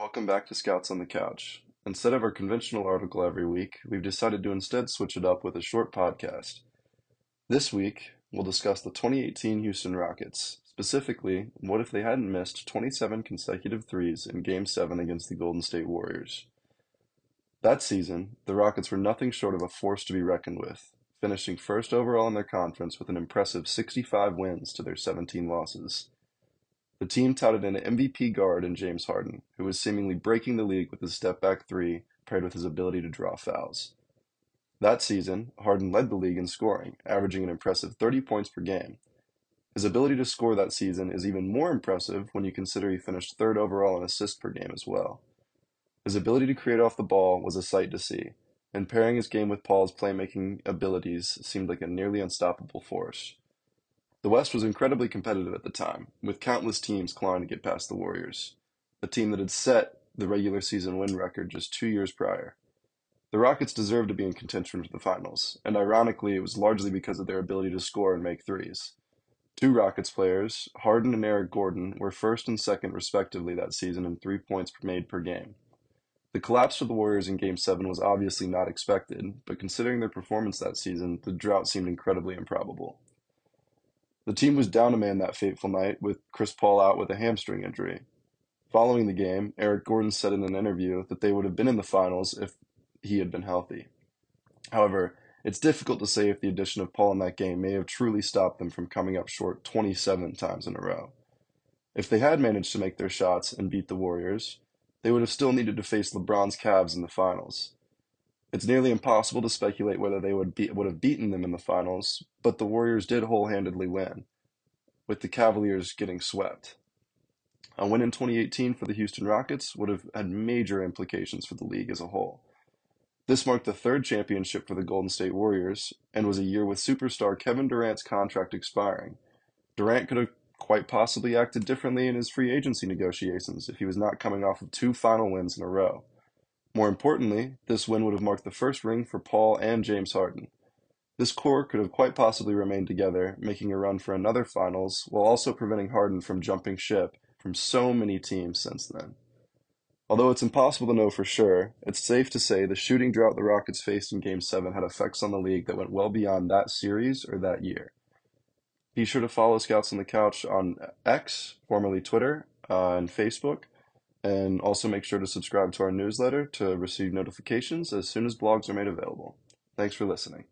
Welcome back to Scouts on the Couch. Instead of our conventional article every week, we've decided to instead switch it up with a short podcast. This week, we'll discuss the 2018 Houston Rockets. Specifically, what if they hadn't missed 27 consecutive threes in Game 7 against the Golden State Warriors? That season, the Rockets were nothing short of a force to be reckoned with, finishing first overall in their conference with an impressive 65 wins to their 17 losses. The team touted an MVP guard in James Harden, who was seemingly breaking the league with his step back three paired with his ability to draw fouls. That season, Harden led the league in scoring, averaging an impressive 30 points per game. His ability to score that season is even more impressive when you consider he finished third overall in assists per game as well. His ability to create off the ball was a sight to see, and pairing his game with Paul's playmaking abilities seemed like a nearly unstoppable force. The West was incredibly competitive at the time, with countless teams clawing to get past the Warriors, a team that had set the regular season win record just two years prior. The Rockets deserved to be in contention for the finals, and ironically, it was largely because of their ability to score and make threes. Two Rockets players, Harden and Eric Gordon, were first and second respectively that season in three points made per game. The collapse of the Warriors in Game 7 was obviously not expected, but considering their performance that season, the drought seemed incredibly improbable. The team was down a man that fateful night, with Chris Paul out with a hamstring injury. Following the game, Eric Gordon said in an interview that they would have been in the finals if he had been healthy. However, it's difficult to say if the addition of Paul in that game may have truly stopped them from coming up short 27 times in a row. If they had managed to make their shots and beat the Warriors, they would have still needed to face LeBron's Cavs in the finals. It's nearly impossible to speculate whether they would, be, would have beaten them in the finals, but the Warriors did whole-handedly win, with the Cavaliers getting swept. A win in 2018 for the Houston Rockets would have had major implications for the league as a whole. This marked the third championship for the Golden State Warriors and was a year with superstar Kevin Durant's contract expiring. Durant could have quite possibly acted differently in his free agency negotiations if he was not coming off of two final wins in a row. More importantly, this win would have marked the first ring for Paul and James Harden. This core could have quite possibly remained together, making a run for another finals, while also preventing Harden from jumping ship from so many teams since then. Although it's impossible to know for sure, it's safe to say the shooting drought the Rockets faced in Game 7 had effects on the league that went well beyond that series or that year. Be sure to follow Scouts on the Couch on X, formerly Twitter, uh, and Facebook, and also make sure to subscribe to our newsletter to receive notifications as soon as blogs are made available. Thanks for listening.